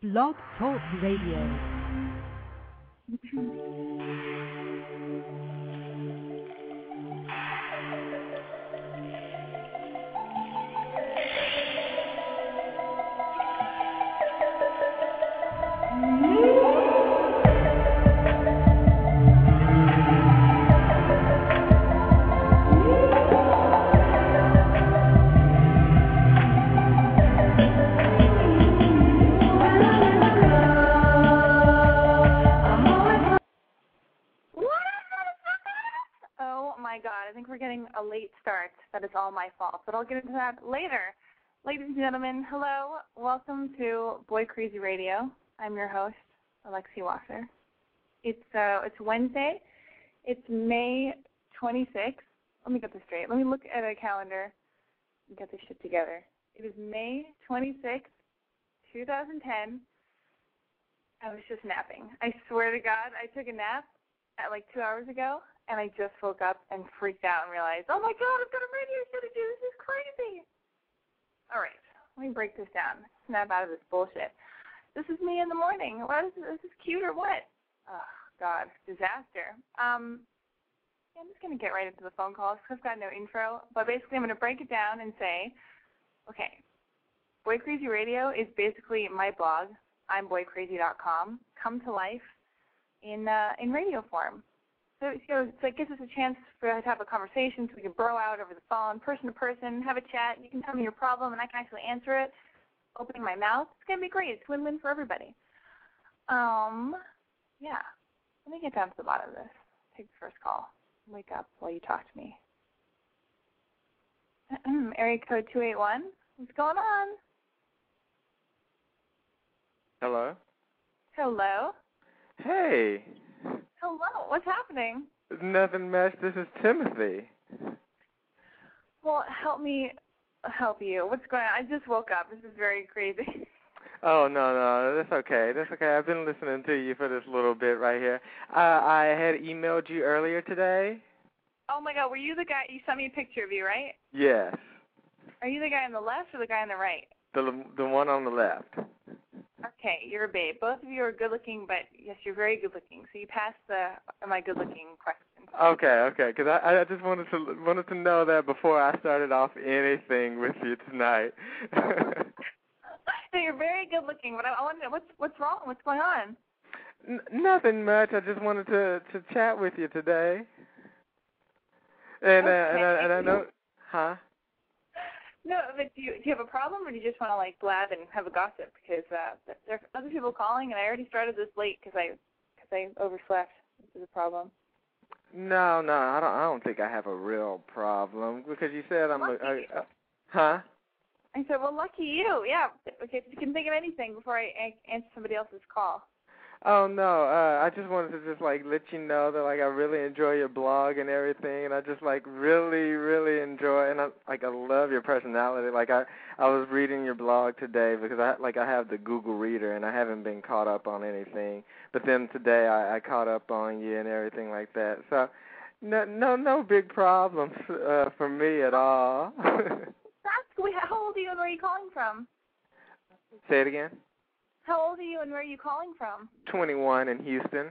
Blog Talk Radio. getting a late start. That is all my fault, but I'll get into that later. Ladies and gentlemen, hello. Welcome to Boy Crazy Radio. I'm your host, Alexi Wasser. It's uh it's Wednesday. It's May 26th. Let me get this straight. Let me look at a calendar and get this shit together. It is May 26th, 2010. I was just napping. I swear to God, I took a nap at like two hours ago, and I just woke up and freaked out and realized, oh my God, I've got a radio show to do. This is crazy. All right, let me break this down. Snap out of this bullshit. This is me in the morning. What is this? Is cute or what? Oh God, disaster. Um, yeah, I'm just gonna get right into the phone calls because I've got no intro. But basically, I'm gonna break it down and say, okay, Boy Crazy Radio is basically my blog. I'm boycrazy.com. Come to life in uh, in radio form. So, you know, so it gives us a chance for us to have a conversation so we can bro out over the phone, person to person, have a chat. You can tell me your problem and I can actually answer it, opening my mouth. It's going to be great. It's win-win for everybody. Um, yeah. Let me get down to the bottom of this. Take the first call. Wake up while you talk to me. Area code 281. What's going on? Hello. Hello. Hey. Hello. What's happening? Nothing much. This is Timothy. Well, help me help you. What's going on? I just woke up. This is very crazy. Oh no no that's okay that's okay I've been listening to you for this little bit right here. Uh, I had emailed you earlier today. Oh my God, were you the guy? You sent me a picture of you, right? Yes, Are you the guy on the left or the guy on the right? the the one on the left. Okay, you're a babe. Both of you are good looking, but yes, you're very good looking. So you passed the am I good looking question. Okay okay because I I just wanted to wanted to know that before I started off anything with you tonight. so you're very good looking, but I, I wonder what's what's wrong? What's going on? N- nothing much. I just wanted to to chat with you today. And uh, and I, and I know, huh? No, but do you do you have a problem, or do you just want to like blab and have a gossip? Because uh, there are other people calling, and I already started this late because I because I overslept. This is a problem. No, no, I don't. I don't think I have a real problem because you said I'm. A, Lucky I, you. uh, huh? I said, well, lucky you. Yeah. Okay, if you can think of anything before I answer somebody else's call. Oh no, uh I just wanted to just like let you know that like I really enjoy your blog and everything and I just like really really enjoy and I like I love your personality. Like I I was reading your blog today because I like I have the Google Reader and I haven't been caught up on anything. But then today I I caught up on you and everything like that. So no no no big problems uh for me at all. That's. How old are you and where are you calling from? Say it again. How old are you and where are you calling from? 21 in Houston.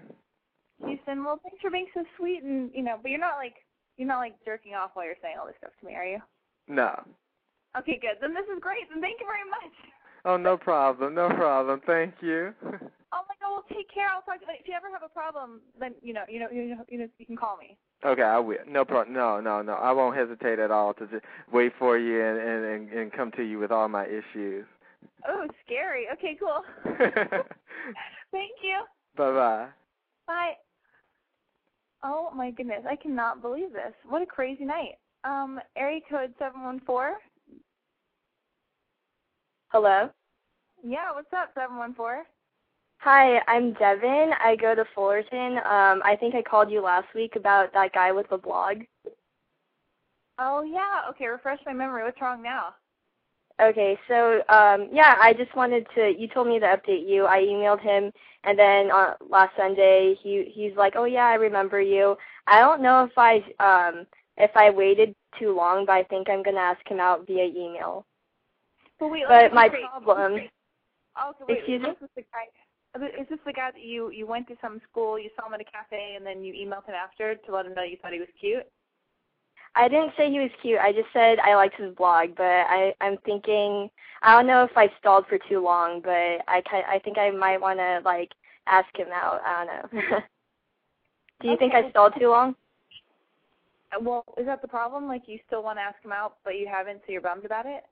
Houston. Well, thanks for being so sweet and you know, but you're not like you're not like jerking off while you're saying all this stuff to me, are you? No. Okay, good. Then this is great. Then thank you very much. Oh, no problem. No problem. Thank you. Oh my God. Well, take care. I'll talk. To you. If you ever have a problem, then you know, you know, you know, you know, you can call me. Okay, I will. No problem. No, no, no. I won't hesitate at all to just wait for you and and and, and come to you with all my issues. Oh, scary. Okay, cool. Thank you. Bye bye. Bye. Oh my goodness, I cannot believe this. What a crazy night. Um, area code seven one four. Hello. Yeah, what's up, 714? Hi, I'm Devin. I go to Fullerton. Um, I think I called you last week about that guy with the blog. Oh, yeah. Okay, refresh my memory. What's wrong now? Okay, so um, yeah, I just wanted to. You told me to update you. I emailed him, and then uh, last Sunday, he he's like, "Oh yeah, I remember you." I don't know if I um if I waited too long, but I think I'm gonna ask him out via email. But wait, But my problem. Oh, so wait, Excuse is this guy? Is this the guy that you you went to some school, you saw him at a cafe, and then you emailed him after to let him know you thought he was cute? I didn't say he was cute. I just said I liked his blog, but I I'm thinking I don't know if I stalled for too long, but I I think I might want to like ask him out. I don't know. Do you think I stalled too long? Uh, Well, is that the problem? Like, you still want to ask him out, but you haven't, so you're bummed about it?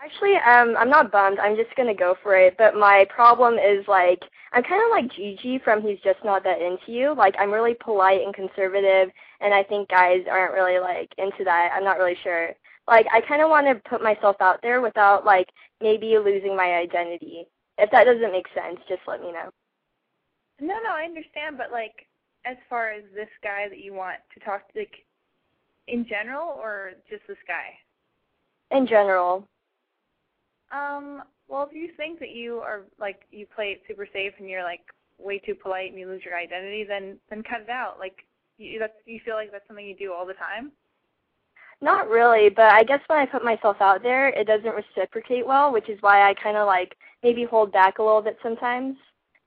Actually, um, I'm not bummed. I'm just gonna go for it. But my problem is like I'm kind of like Gigi from He's Just Not That Into You. Like I'm really polite and conservative, and I think guys aren't really like into that. I'm not really sure. Like I kind of want to put myself out there without like maybe losing my identity. If that doesn't make sense, just let me know. No, no, I understand, but like, as far as this guy that you want to talk to, like, in general, or just this guy? In general, Um, well, if you think that you are like you play it super safe and you're like way too polite and you lose your identity, then then cut it out. Like, you that's you feel like that's something you do all the time. Not really, but I guess when I put myself out there, it doesn't reciprocate well, which is why I kind of like maybe hold back a little bit sometimes.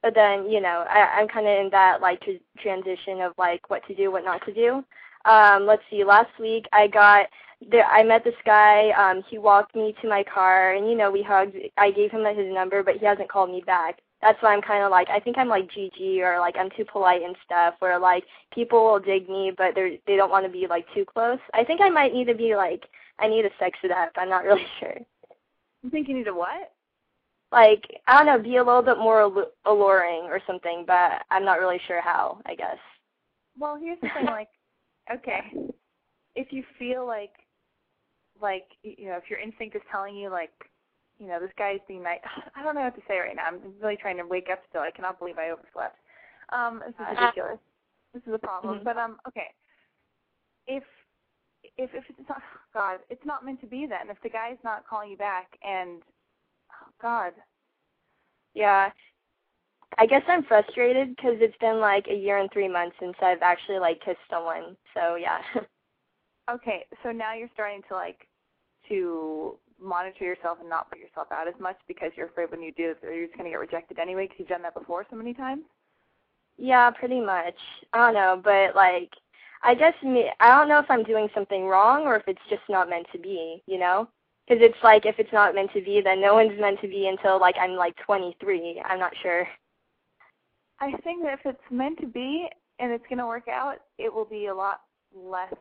But then, you know, I, I'm kind of in that like tr- transition of like what to do, what not to do. Um, let's see. Last week, I got there. I met this guy. Um, he walked me to my car, and you know, we hugged. I gave him his number, but he hasn't called me back. That's why I'm kind of like I think I'm like Gigi or like I'm too polite and stuff. Where like people will dig me, but they they don't want to be like too close. I think I might need to be like I need to sex it up. I'm not really sure. You think you need a what? Like I don't know, be a little bit more allu- alluring or something, but I'm not really sure how. I guess. Well, here's the thing. Like, okay, if you feel like, like you know, if your instinct is telling you like, you know, this guy's being nice. I don't know what to say right now. I'm really trying to wake up still. I cannot believe I overslept. Um, this is ridiculous. This is a problem. Mhm. But um, okay. If if if it's not God, it's not meant to be then. If the guy's not calling you back and oh God, Yeah. I guess I'm frustrated because it's been like a year and three months since I've actually like kissed someone. So yeah. Okay, so now you're starting to like to monitor yourself and not put yourself out as much because you're afraid when you do, that you're just going to get rejected anyway because you've done that before so many times. yeah, pretty much. I don't know, but like, I guess me. I don't know if I'm doing something wrong or if it's just not meant to be. You know? Because it's like if it's not meant to be, then no one's meant to be until like I'm like 23. I'm not sure. I think that if it's meant to be and it's going to work out, it will be a lot less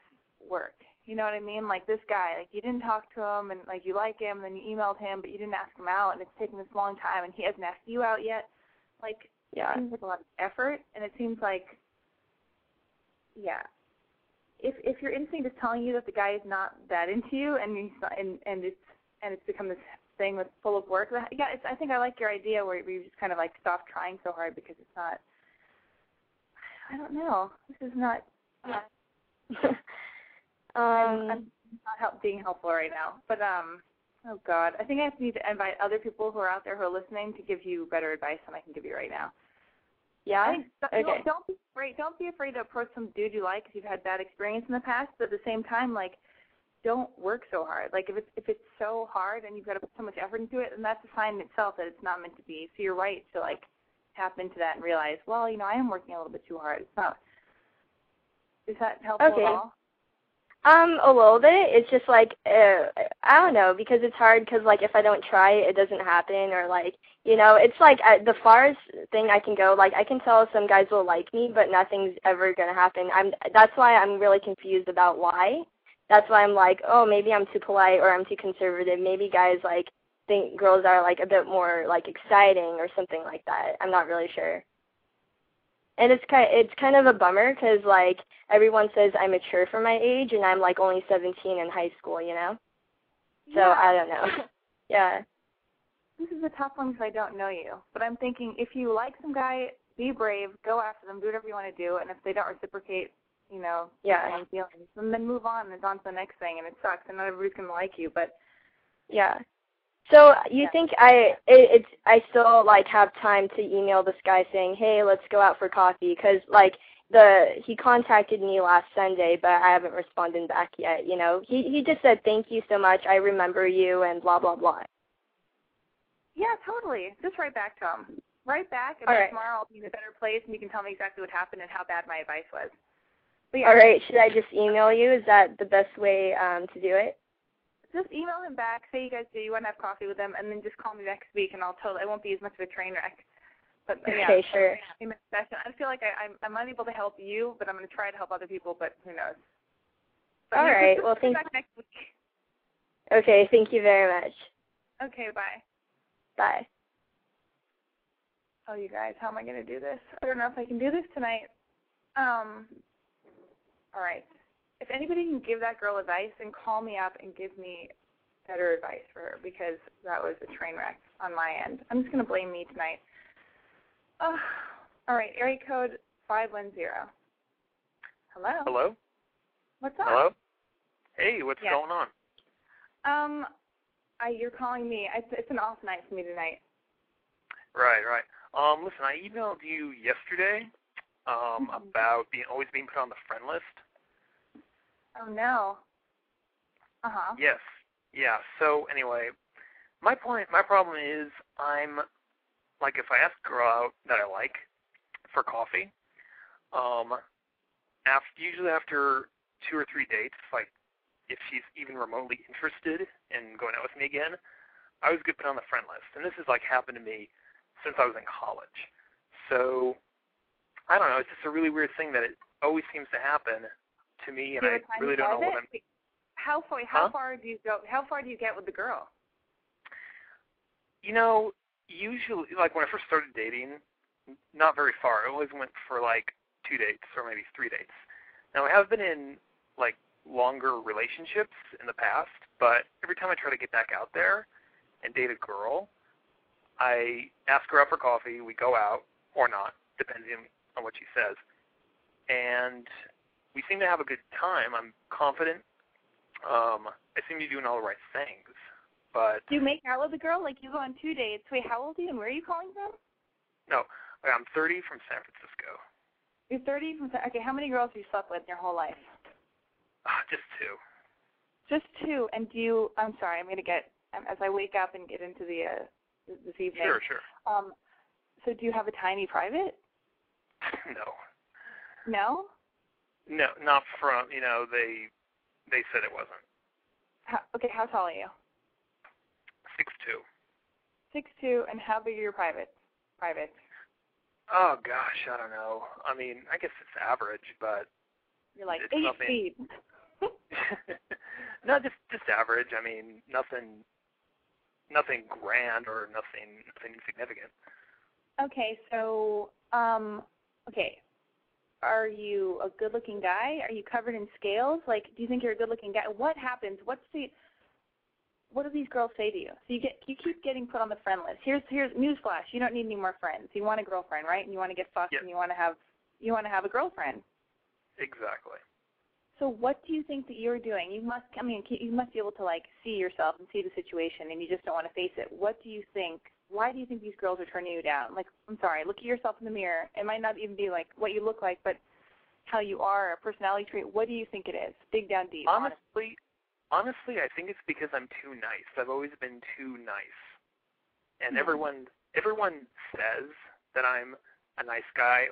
work. You know what I mean? Like this guy, like you didn't talk to him and like you like him, and then you emailed him, but you didn't ask him out, and it's taken this long time, and he hasn't asked you out yet. Like Yeah. it seems like a lot of effort, and it seems like, yeah, if if your instinct is telling you that the guy is not that into you, and he's not, and and it's and it's become this thing that's full of work. that- Yeah, it's, I think I like your idea where you just kind of like stop trying so hard because it's not. I don't know. This is not. I'm, um. I'm not help, being helpful right now, but um. Oh God, I think I need to invite other people who are out there who are listening to give you better advice than I can give you right now. Yeah. I think don't, Okay. don't be afraid. Don't be afraid to approach some dude you like if you've had bad experience in the past. But at the same time, like, don't work so hard. Like, if it's if it's so hard and you've got to put so much effort into it, then that's a sign in itself that it's not meant to be. So you're right to like tap into that and realize, well, you know, I am working a little bit too hard. It's not. Is that helpful Okay. at all? Um, a little bit. It's just like uh, I don't know because it's hard because like if I don't try, it doesn't happen or like you know it's like uh, the farthest thing I can go. Like I can tell some guys will like me, but nothing's ever gonna happen. I'm that's why I'm really confused about why. That's why I'm like, oh, maybe I'm too polite or I'm too conservative. Maybe guys like think girls are like a bit more like exciting or something like that. I'm not really sure. And it's kind it's kind of a bummer because like everyone says I'm mature for my age and I'm like only 17 in high school, you know. So Yeah. I don't know. yeah. this is a tough one because I don't know you. But I'm thinking if you like some guy, be brave, go after them, do whatever you want to do, and if they don't reciprocate, you know, Yeah. feelings, then then move on and it's on to the next thing. And it sucks, and not everybody's gonna like you, but Yeah. So you Yeah. think I it, it's I still like have time to email this guy saying, "Hey, let's go out for coffee," because like the he contacted me last Sunday, but I haven't responded back yet. You know, he he just said, "Thank you so much. I remember you," and blah blah blah. yeah, totally. Just write back to him. Write back, and then right. tomorrow I'll be in a better place, and you can tell me exactly what happened and how bad my advice was. Yeah, All right, should I just email you? Is that the best way um to do it? Just email him back. Say you guys do. You want to have coffee with him, and then just call me next week, and I'll totally. It won't be as much of a train wreck. But yeah, Okay, sure. I feel like I, I'm I'm unable to help you, but I'm going to try to help other people. But who knows? But All right, well, thank- back next week. Okay, thank you very much. Okay, bye. Bye. Oh, you guys, how am I going to do this? I don't know if I can do this tonight. Um. All right. If anybody can give that girl advice, then call me up and give me better advice for her because that was a train wreck on my end. I'm just going to blame me tonight. Oh, all right. Area code five one zero. Hello. Hello? What's up? Hello? Hey, what's Yeah. going on? Um, I you're calling me. It's, it's an off night for me tonight. Right, right. Um, listen, I emailed you yesterday um Mhm. about being always being put on the friend list. Oh no. Uh huh. Yes. Yeah. So anyway, my point my problem is I'm like if I ask a girl out that I like for coffee, um after usually after two or three dates, like if she's even remotely interested in going out with me again, I always get put on the friend list. And this has like happened to me since I was in college. So I don't know, it's just a really weird thing that it always seems to happen to me and I really don't know what I'm? How far? How Huh? far do you go? How far do you get with the girl? You know, usually, like when I first started dating, not very far. I always went for like two dates or maybe three dates. Now I have been in like longer relationships in the past, but every time I try to get back out there and date a girl, I ask her out for coffee. We go out or not, depending on what she says, and we seem to have a good time. I'm confident. Um, I seem to be doing all the right things, but Do you make out with the girl? Like you go on two dates. Wait, how old are you and where are you calling from? no, I'm 30 from San Francisco. You're 30. From, San. okay, how many girls have you slept with in your whole life? Ah, just two. Just two. And do you? I'm sorry. I'm gonna get um, as I wake up and get into the uh, this evening. Sure, sure. Um, so do you have a tiny private? no, No. No, not from. You know, they they said it wasn't How, okay, how tall are you? six two. Six two. And how big are your privates? Privates. Oh gosh, I don't know. I mean, I guess it's average, but You're like eight nothing. feet. no, just just average. I mean, nothing, nothing grand or nothing, nothing significant. Okay, so um okay. Are you a good looking guy? Are you covered in scales? Like do you think you're a good looking guy? What happens? What's the what do these girls say to you? So you get you keep getting put on the friend list. Here's here's newsflash, you don't need any more friends. You want a girlfriend, right? And you want to get fucked Yeah. and you want to have you want to have a girlfriend. Exactly. So what do you think that you're doing? You must I mean you must be able to like see yourself and see the situation and you just don't want to face it. What do you think why do you think these girls are turning you down? Like, I'm sorry, look at yourself in the mirror. It might not even be like what you look like, but how you are, a personality trait. What do you think it is? Dig down deep. honest. Honestly, honestly, I think it's because I'm too nice. I've always been too nice, and Mhm. everyone everyone says that I'm a nice guy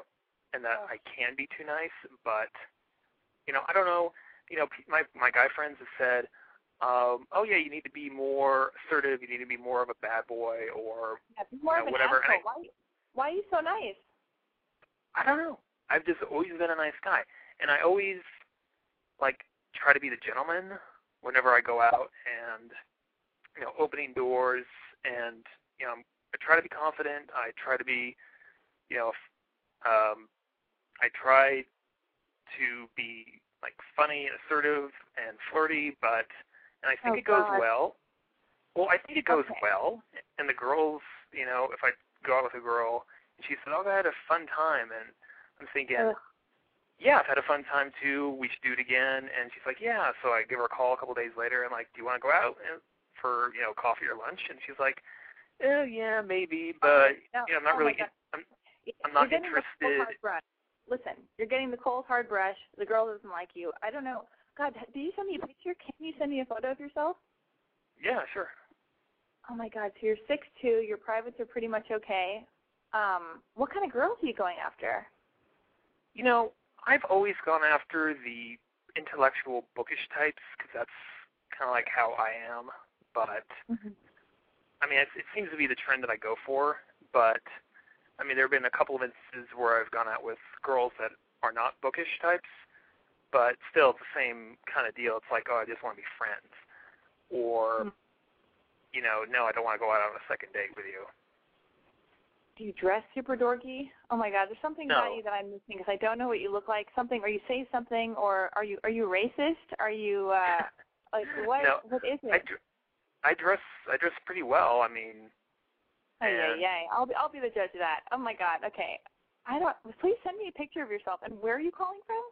and that Oh. I can be too nice, but you know, I don't know. You know, my my guy friends have said, um, "Oh yeah, you need to be more assertive. You need to be more of a bad boy," or Yeah, you know, whatever, asshole. Why, why are you so nice? I don't know. I've just always been a nice guy, and I always like try to be the gentleman whenever I go out and you know opening doors and you know I try to be confident. I try to be you know um, I try to be like funny and assertive and flirty, but and I think Oh, it goes God. well Well, I think it goes Okay. well, and the girls, you know, if I go out with a girl and she said, "Oh, I had a fun time," and I'm thinking, Ugh. "Yeah, I've had a fun time too. We should do it again." And she's like, "Yeah." So I give her a call a couple days later. and like, "Do you want to go out and, for you know coffee or lunch?" And she's like, oh yeah, maybe, oh, but No, you know, I'm not oh really. I'm, I'm not interested. Listen, you're getting the cold hard brush. The girl doesn't like you. I don't know. God, did you send me a picture? Can you send me a photo of yourself? yeah, sure. Oh my God, so you're six two. Your privates are pretty much okay. Um, what kind of girls are you going after? You know, I've always gone after the intellectual, bookish types because that's kind of like how I am. But I mean, it, it seems to be the trend that I go for. But I mean, there have been a couple of instances where I've gone out with girls that are not bookish types, but still it's the same kind of deal. It's like, oh, I just want to be friends, or Mhm. you know, no, I don't want to go out on a second date with you. Do you dress super dorky? Oh my God, there's something about you that I'm missing because I don't know what you look like. Something, or you say something, or are you are you racist? Are you uh like what? No, what is it? I, dr- I dress I dress pretty well. I mean, Oh, yeah, yeah. I'll be I'll be the judge of that. Oh my God. Okay. I don't. Please send me a picture of yourself. And where are you calling from?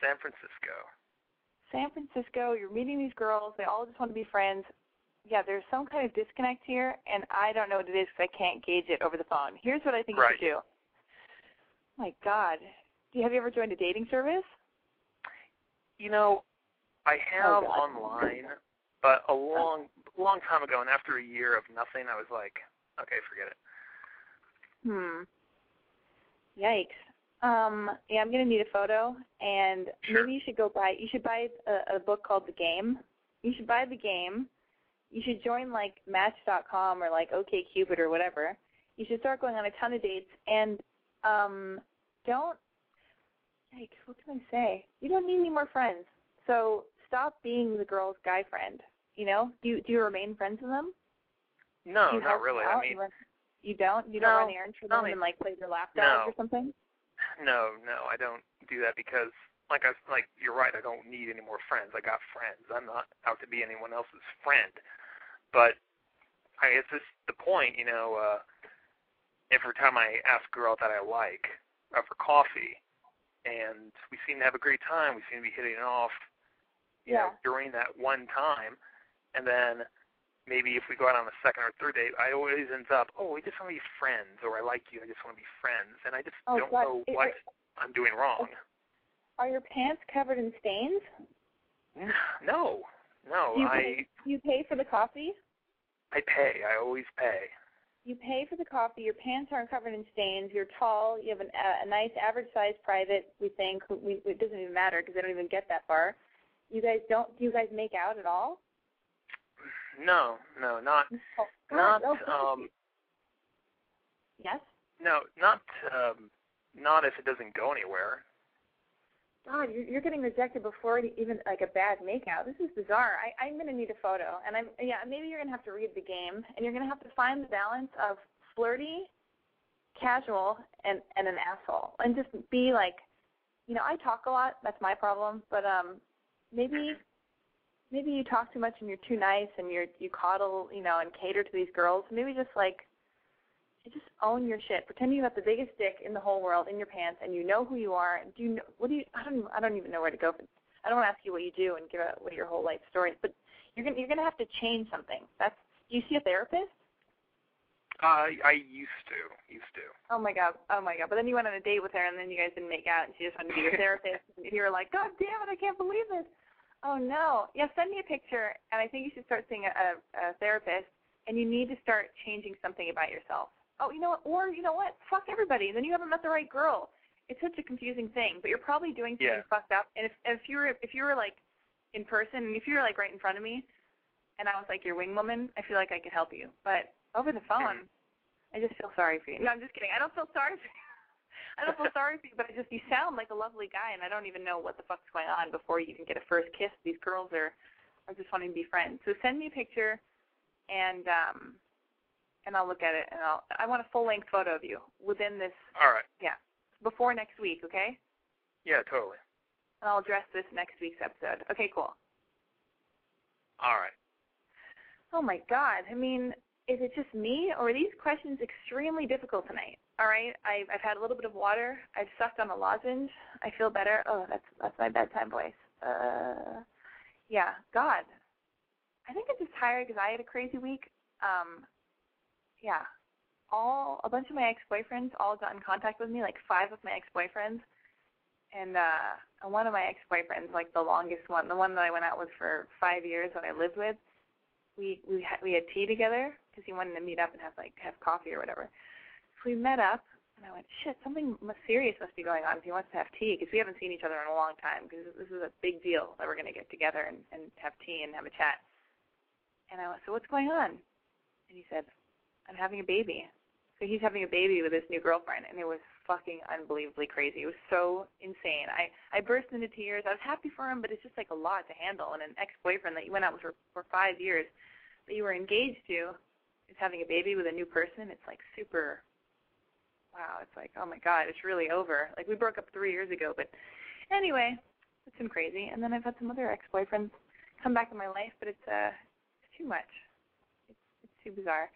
San Francisco. San Francisco. You're meeting these girls. They all just want to be friends. Yeah, there's some kind of disconnect here, and I don't know what it is because I can't gauge it over the phone. Here's what I think Right. you should do. my God. Do you have you ever joined a dating service? You know, I have Oh, online, but a long, long time ago, and after a year of nothing, I was like, okay, forget it. Hmm. Yikes. Um, yeah, I'm gonna need a photo, and Sure. maybe you should go buy. You should buy a, a book called The Game. You should buy The Game. You should join like Match.com or like OKCupid or whatever. You should start going on a ton of dates, and um, don't. like What can I say? You don't need any more friends. So stop being the girl's guy friend. You know? Do you do you remain friends with them? No, not really. I mean, you, run, you don't. You don't No, run errands for them me. and like play their lap No. or something. No, no, I don't do that because, like I like, you're right. I don't need any more friends. I got friends. I'm not out to be anyone else's friend. But I guess this the point. You know, uh, every time I ask a girl that I like out for coffee, and we seem to have a great time. We seem to be hitting it off. You know, Yeah. during that one time, and then maybe if we go out on a second or third date, I always end up, oh, we just want to be friends, or I like you, I just want to be friends, and I just Oh, don't God. know It- what I'm doing wrong. Are your pants covered in stains? No, no, Do you I pay, you pay for the coffee? I pay. I always pay. You pay for the coffee. Your pants aren't covered in stains. You're tall. You have an, a, a nice average sized private. We think we, it doesn't even matter because they don't even get that far. You guys don't. Do you guys make out at all? No, no, not Oh, not oh, um Yes. no, not um not if it doesn't go anywhere. God, you're, you're getting rejected before even like a bad makeout. This is bizarre. I, I'm gonna need a photo, and I'm yeah. Maybe you're gonna have to read the game, and you're gonna have to find the balance of flirty, casual, and and an asshole, and just be like, you know, I talk a lot. That's my problem. But um, maybe maybe you talk too much and you're too nice, and you're you coddle, you know, and cater to these girls. Maybe just like just own your shit. Pretend you have the biggest dick in the whole world in your pants, and you know who you are. And do you know what do you? I don't. I don't even know where to go. For, I don't want to ask you what you do and give out what your whole life story is, but you're gonna you're gonna have to change something. That's. Do you see a therapist? I I used to, used to. Oh my god. Oh my god. But then you went on a date with her, and then you guys didn't make out, and she just wanted to be your therapist. And you were like, God damn it, I can't believe this. Oh no. Yeah, send me a picture, and I think you should start seeing a, a, a therapist. And you need to start changing something about yourself. Oh, you know what? Or you know what? Fuck everybody. Then you haven't met the right girl. It's such a confusing thing. But you're probably doing something Yeah. fucked up. And if if you were if you were like in person, and if you were like right in front of me, and I was like your wing woman, I feel like I could help you. But over the phone, mm. I just feel sorry for you. No, I'm just kidding. I don't feel sorry for you. I don't feel sorry for you, but I just you sound like a lovely guy, and I don't even know what the fuck's going on before you even get a first kiss. These girls are are just wanting to be friends. So send me a picture, and um, and I'll look at it, and I'll I want a full length photo of you within this All right. Yeah, before next week, okay? Yeah, totally. And I'll address this next week's episode. Okay, cool. All right. Oh my God. I mean, is it just me, or are these questions extremely difficult tonight? All right, I've, I've had a little bit of water. I've sucked on a lozenge. I feel better. Oh, that's that's my bedtime voice. Uh, yeah, God. I think I'm just tired because I had a crazy week. Um, yeah, all a bunch of my ex-boyfriends all got in contact with me, like five of my ex-boyfriends, and uh, one of my ex-boyfriends, like the longest one, the one that I went out with for five years that I lived with, we we had we had tea together because he wanted to meet up and have like have coffee or whatever. We met up, and I went, shit, something serious must be going on if he wants to have tea because we haven't seen each other in a long time because this is a big deal that we're going to get together and, and have tea and have a chat. And I went, so what's going on? And he said, I'm having a baby. So he's having a baby with his new girlfriend, and it was fucking unbelievably crazy. It was so insane. I I burst into tears. I was happy for him, but it's just like a lot to handle. And an ex-boyfriend that you went out with for for five years, that you were engaged to, is having a baby with a new person. It's like super. Wow, it's like oh my god, it's really over. Like we broke up three years ago, but anyway, it's been crazy. And then I've had some other ex-boyfriends come back in my life, but it's uh it's too much. It's it's too bizarre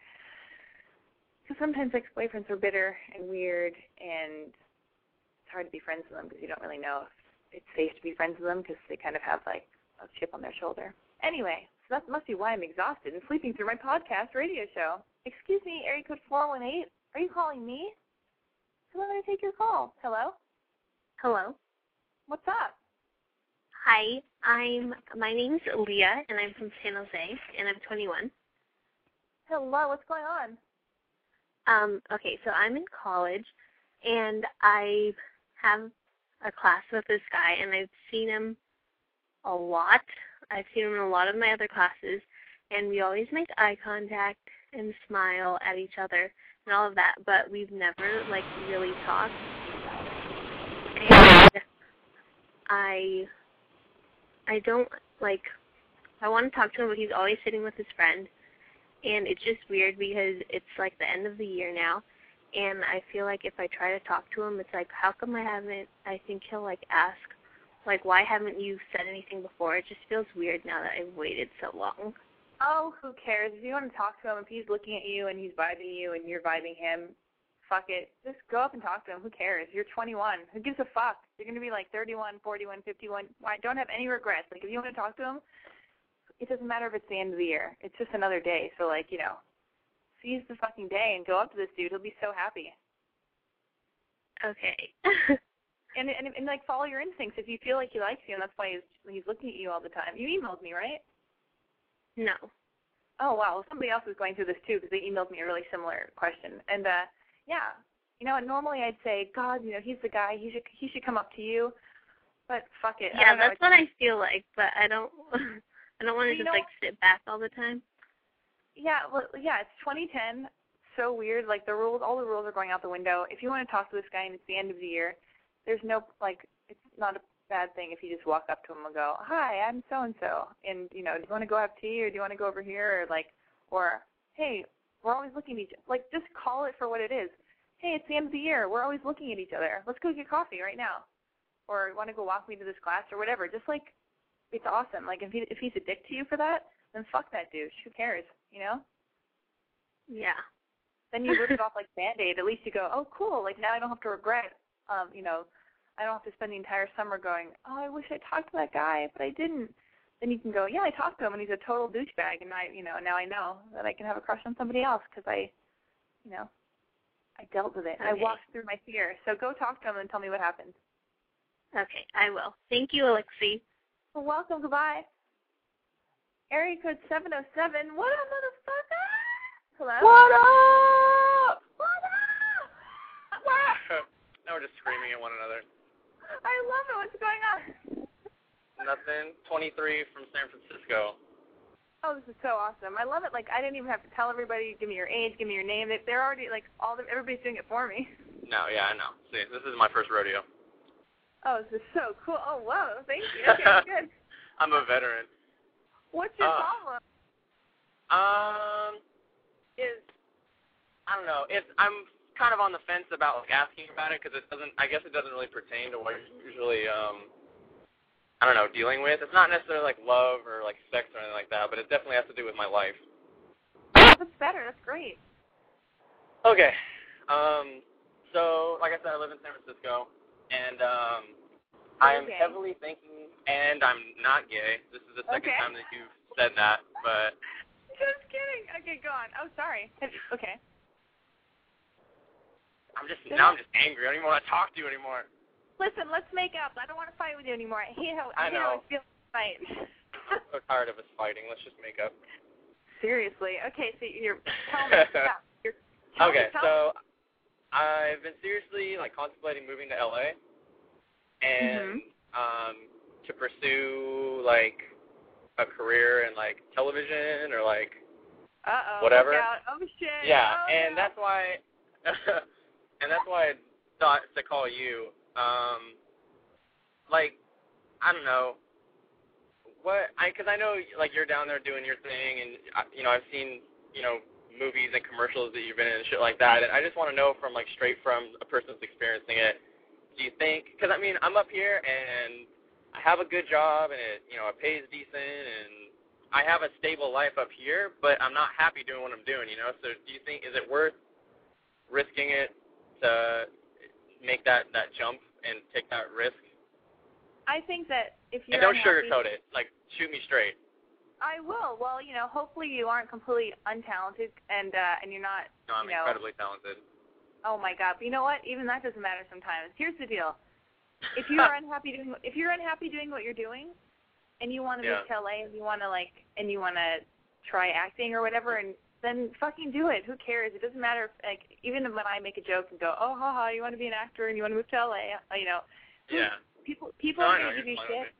because sometimes ex-boyfriends are bitter and weird, and it's hard to be friends with them because you don't really know if it's safe to be friends with them because they kind of have like a chip on their shoulder. Anyway, so that must be why I'm exhausted and sleeping through my podcast radio show. Excuse me, area code 418. Are you calling me? Going to take your call. Hello? Hello. What's up? Hi, I'm my name's Leah and I'm from San Jose and I'm 21. Hello, what's going on? Um, okay, so I'm in college and I have a class with this guy and I've seen him a lot. I've seen him in a lot of my other classes and we always make eye contact and smile at each other and all of that, but we've never like really talked. And I I don't like I want to talk to him but he's always sitting with his friend and it's just weird because it's like the end of the year now and I feel like if I try to talk to him it's like how come I haven't I think he'll like ask like why haven't you said anything before? It just feels weird now that I've waited so long. Oh, who cares? If you want to talk to him, if he's looking at you and he's vibing you and you're vibing him, fuck it. Just go up and talk to him. Who cares? You're 21. Who gives a fuck? You're going to be like 31, 41, 51. Why? Don't have any regrets. Like, if you want to talk to him, it doesn't matter if it's the end of the year. It's just another day. So like, you know, seize the fucking day and go up to this dude. He'll be so happy. Okay. and, and and like follow your instincts. If you feel like he likes you, and that's why he's he's looking at you all the time. You emailed me, right? No. Oh wow, well, somebody else is going through this too because they emailed me a really similar question. And uh yeah, you know, normally I'd say, God, you know, he's the guy. He should he should come up to you. But fuck it. Yeah, that's what I feel like, but I don't. I don't want to just know like sit back all the time. Yeah, well, yeah, it's 2010. So weird. Like the rules, all the rules are going out the window. If you want to talk to this guy and it's the end of the year, there's no like, it's not a bad thing if you just walk up to him and go, "Hi, I'm so and so," and you know, do you want to go have tea or do you want to go over here or like, or hey, we're always looking at each. Like, just call it for what it is. Hey, it's the end of the year. We're always looking at each other. Let's go get coffee right now, or want to go walk me to this class or whatever. Just like it's awesome. Like if he if he's a dick to you for that, then fuck that douche. Who cares? You know? Yeah. Then you rip it off like band aid. At least you go, oh cool. Like now I don't have to regret. Um, you know, I don't have to spend the entire summer going, oh I wish I talked to that guy, but I didn't. Then you can go, yeah, I talked to him and he's a total douchebag, and I, you know, now I know that I can have a crush on somebody else because I, you know, I dealt with it. I walked through my fear. So go talk to him and tell me what happened. Okay, I will. Thank you, Alexi. Well, welcome. Goodbye. Area code 707. What up, motherfucker? Hello? What up? What up? What? now we're just screaming at one another. I love it. What's going on? Nothing. 23 from San Francisco. Oh, this is so awesome. I love it. Like, I didn't even have to tell everybody, give me your age, give me your name. They- They're already, like, all the, everybody's doing it for me. No, yeah, I know. See, this is my first rodeo. Oh, this is so cool. Oh, whoa. Thank you. Okay, good. I'm a veteran. What's your Uh, problem? Um, is I don't know. It's I'm kind of on the fence about like asking about it because it doesn't. I guess it doesn't really pertain to what you're usually um. I don't know, dealing with. It's not necessarily like love or like sex or anything like that, but it definitely has to do with my life. That's better. That's great. Okay. Um, so, like I said, I live in San Francisco, and um, I am Okay. heavily thinking, and I'm not gay. This is the second Okay. time that you've said that, but Just kidding. Okay, go on. Oh, sorry. Okay. I'm just now I'm just angry. I don't even want to talk to you anymore. Listen, let's make up. I don't want to fight with you anymore. I hate how I I hate how. I feel fight. I'm so tired of us fighting. Let's just make up. Seriously. Okay, so you're tell me. yeah, you're, tell okay, me, tell so I've been seriously like contemplating moving to LA, and um, to pursue like a career in like television or like Uh oh. whatever. Oh shit. yeah, oh, and no. that's why, and that's why I thought to call you. Um, like, I don't know, what I because I know like you're down there doing your thing, and you know I've seen you know movies and commercials that you've been in and shit like that, and I just want to know from like straight from a person experiencing it. Do you think? Because I mean I'm up here and I have a good job and it you know it pays decent and I have a stable life up here, but I'm not happy doing what I'm doing, you know. So do you think is it worth risking it to make that that jump and take that risk? I think that if you're don't unhappy, sugarcoat it. Like shoot me straight. I will. Well, you know, hopefully you aren't completely untalented and uh and you're not No, I'm you know, incredibly talented. Oh my god! But you know what? Even that doesn't matter sometimes. Here's the deal: if you're unhappy doing if you're unhappy doing what you're doing, and you want to Yeah. move to LA and you want to like and you want to try acting or whatever, and then fucking do it. Who cares? It doesn't matter. If, like even when I make a joke and go, oh ha ha, you want to be an actor and you want to move to LA, uh, you know, Yeah. people people No, are gonna give you shit.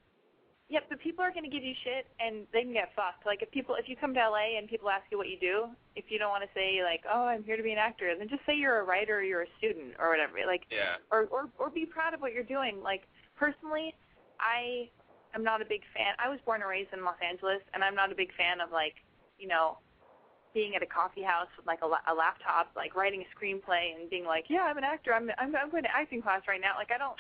Yep, but people are going to give you shit, and they can get fucked. Like if people, if you come to LA and people ask you what you do, if you don't want to say like, oh, I'm here to be an actor, then just say you're a writer, or you're a student, or whatever. Like, Yeah. or or or be proud of what you're doing. Like personally, I am not a big fan. I was born and raised in Los Angeles, and I'm not a big fan of like, you know, being at a coffee house with like a, a laptop, like writing a screenplay and being like, yeah, I'm an actor. I'm I'm I'm going to acting class right now. Like I don't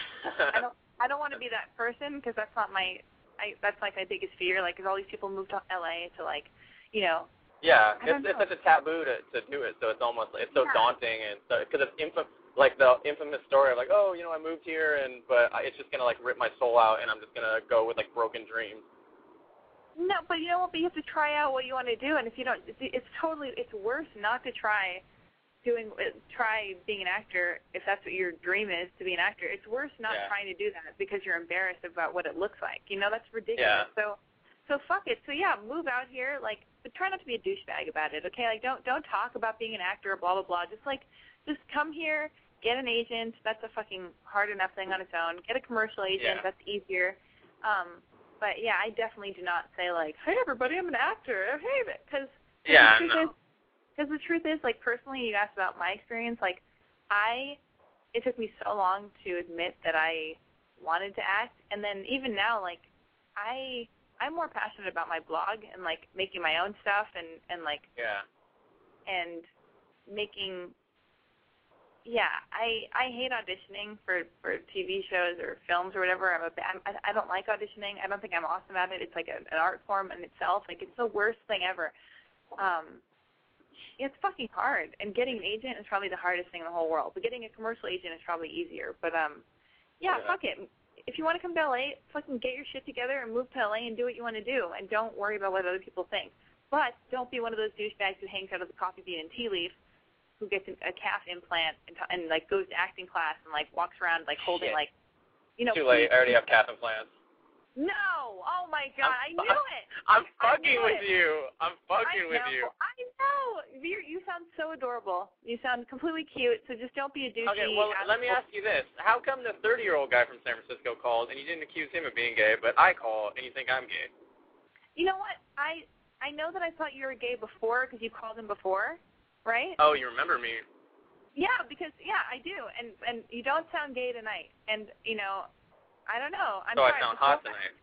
I don't I don't want to be that person because that's not my I that's like my biggest fear. Like, 'cause all these people move to LA to like, you know, Yeah, it's, it's such a taboo to to do it, so it's almost it's so Yeah. daunting and so because it's infam like the infamous story of like oh you know I moved here and but I, it's just gonna like rip my soul out and I'm just gonna go with like broken dreams. No, but you know what? But you have to try out what you want to do, and if you don't, it's, totally it's worse not to try doing try being an actor if that's what your dream is to be an actor. It's worse not Yeah. trying to do that because you're embarrassed about what it looks like. You know, that's ridiculous. Yeah. So so fuck it. So yeah, move out here. Like, but try not to be a douchebag about it. Okay, like don't don't talk about being an actor. Blah blah blah. Just like just come here, get an agent. That's a fucking hard enough thing on its own. Get a commercial agent. Yeah. That's easier. Um, but yeah, I definitely do not say like, "Hey, everybody, I'm an actor." Hey, because Yeah, the truth no. is, because the truth is, like personally, you asked about my experience. Like, I, it took me so long to admit that I wanted to act, and then even now, like, I, I'm more passionate about my blog and like making my own stuff and and like Yeah. and making yeah i i hate auditioning for for tv shows or films or whatever. I'm a I'm, i i don't like auditioning. I don't think i'm awesome at it. It's like a, an art form in itself. Like it's the worst thing ever. Um it's fucking hard. And getting an agent is probably the hardest thing in the whole world. But getting a commercial agent is probably easier. But um yeah, Yeah. fuck it. If you want to come to LA, fucking get your shit together and move to LA and do what you want to do, and don't worry about what other people think. But don't be one of those douchebags who hangs out of the coffee bean and tea leaf, who gets a calf implant and, and like goes to acting class and like walks around like holding Shit. like, you know. Too late. I already have calf implants. No! Oh my god! I I'm knew it. I'm fucking with it. you. I'm fucking with you. I know. You're, you sound so adorable. You sound completely cute. So just don't be a douchey. Okay, well, let me ask you this. How come the 30-year-old guy from San Francisco called and you didn't accuse him of being gay, but I call and you think I'm gay? You know what? I I know that I thought you were gay before because you called him before, right? Oh, you remember me. Yeah, because yeah, I do, and and you don't sound gay tonight, and you know, I don't know. I'm so I sorry, sound but hot tonight.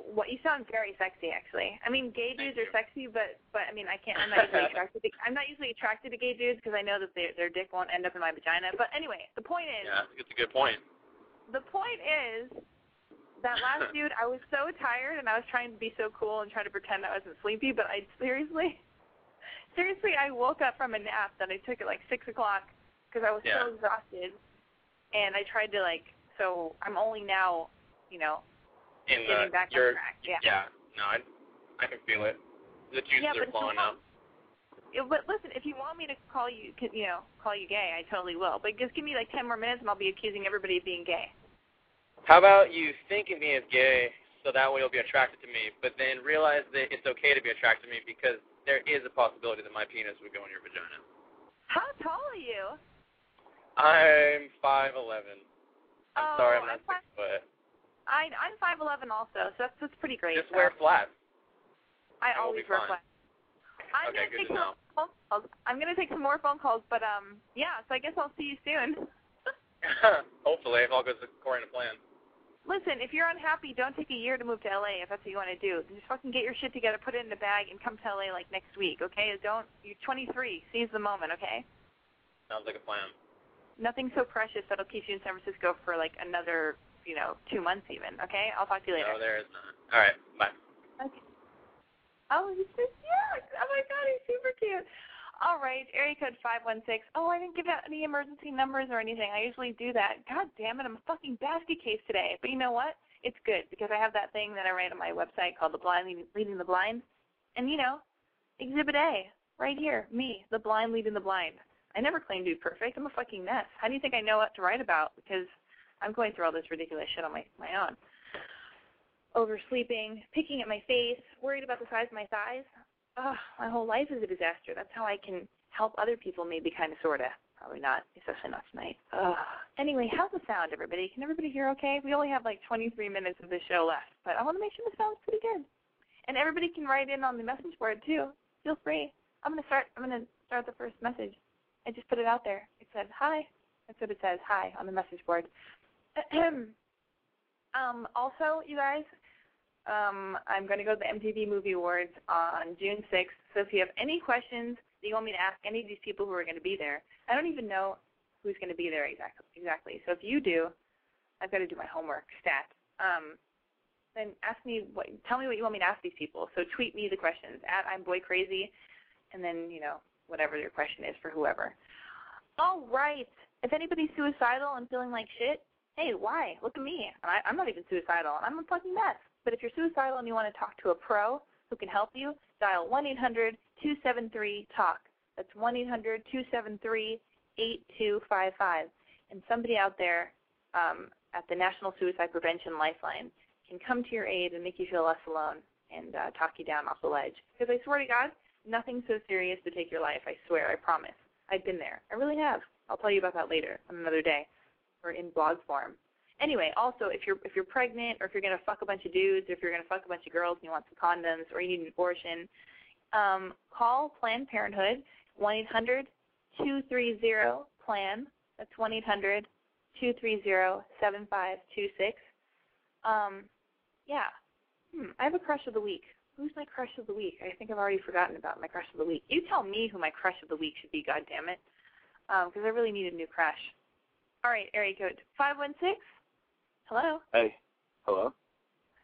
What you sound very sexy, actually. I mean, gay Thank dudes are sexy, but but I mean, I can't. I'm not usually attracted. To, I'm not usually attracted to gay dudes because I know that their their dick won't end up in my vagina. But anyway, the point is, Yeah, it's a good point. the point is that last dude, I was so tired and I was trying to be so cool and try to pretend I wasn't sleepy, but I seriously, seriously, I woke up from a nap that I took at like six o'clock because I was Yeah. so exhausted, and I tried to like. So I'm only now, you know, In getting the back on track. Yeah. yeah. No, I I can feel it. The juices Yeah, are flowing up. Yeah, but listen, if you want me to call you, you know, call you gay, I totally will. But just give me like ten more minutes, and I'll be accusing everybody of being gay. How about you think of me as gay, so that way you'll be attracted to me, but then realize that it's okay to be attracted to me because there is a possibility that my penis would go in your vagina. How tall are you? I'm five eleven. I'm oh, sorry, I'm not I'm six foot. I I'm five eleven also, so that's that's pretty great. Just wear flats. I always wear fine. flats. I'm Okay, gonna good take to some know. phone calls. I'm gonna take some more phone calls, but um, yeah. So I guess I'll see you soon. Hopefully, if all goes according to plan. Listen, if you're unhappy, don't take a year to move to LA if that's what you want to do. Just fucking get your shit together, put it in a bag, and come to LA like next week, okay? Don't. You're 23. Seize the moment, okay? Sounds like a plan. Nothing so precious that'll keep you in San Francisco for like another, you know, two months even. Okay? I'll talk to you later. No, there is not. All right, bye. Okay. Oh, he's so cute. Oh my god, he's super cute. All right, area code five one six. Oh, I didn't give out any emergency numbers or anything. I usually do that. God damn it, I'm a fucking basket case today. But you know what? It's good because I have that thing that I write on my website called the blind leading, the blind, and you know, Exhibit A, right here, me, the blind leading the blind. I never claimed to be perfect. I'm a fucking mess. How do you think I know what to write about? Because I'm going through all this ridiculous shit on my my own oversleeping, picking at my face, worried about the size of my thighs. Ugh, my whole life is a disaster. That's how I can help other people, maybe kind of, sort of. Probably not, especially not tonight. Ugh. Anyway, how's the sound, everybody? Can everybody hear okay? We only have like 23 minutes of the show left, but I want to make sure the sound's pretty good. And everybody can write in on the message board too. Feel free. I'm gonna start. I'm gonna start the first message. I just put it out there. It says hi. That's what it says. Hi on the message board. um, also, you guys, um, I'm going to go to the MTV Movie Awards on June 6th. So if you have any questions you want me to ask any of these people who are going to be there, I don't even know who's going to be there exactly. Exactly. So if you do, I've got to do my homework. Stat. Um, then ask me what. Tell me what you want me to ask these people. So tweet me the questions at I'm boy crazy, and then you know whatever your question is for whoever. All right. If anybody's suicidal and feeling like shit, hey, why? Look at me. I, I'm not even suicidal. I'm a fucking mess. But if you're suicidal and you want to talk to a pro who can help you, dial 1-800-273-TALK. That's 1-800-273-8255. And somebody out there um, at the National Suicide Prevention Lifeline can come to your aid and make you feel less alone and uh, talk you down off the ledge. Because I swear to God, nothing so serious to take your life. I swear, I promise. I've been there. I really have. I'll tell you about that later on another day or in blog form. Anyway, also if you're if you're pregnant or if you're gonna fuck a bunch of dudes or if you're gonna fuck a bunch of girls and you want some condoms or you need an abortion, um, call Planned Parenthood one eight hundred two three zero plan. That's one eight hundred two three zero seven five two six. Um, yeah. Hmm, I have a crush of the week. Who's my crush of the week? I think I've already forgotten about my crush of the week. You tell me who my crush of the week should be, God damn it, because I really need a new crush. All right, area code five one six. Hello. Hey. Hello?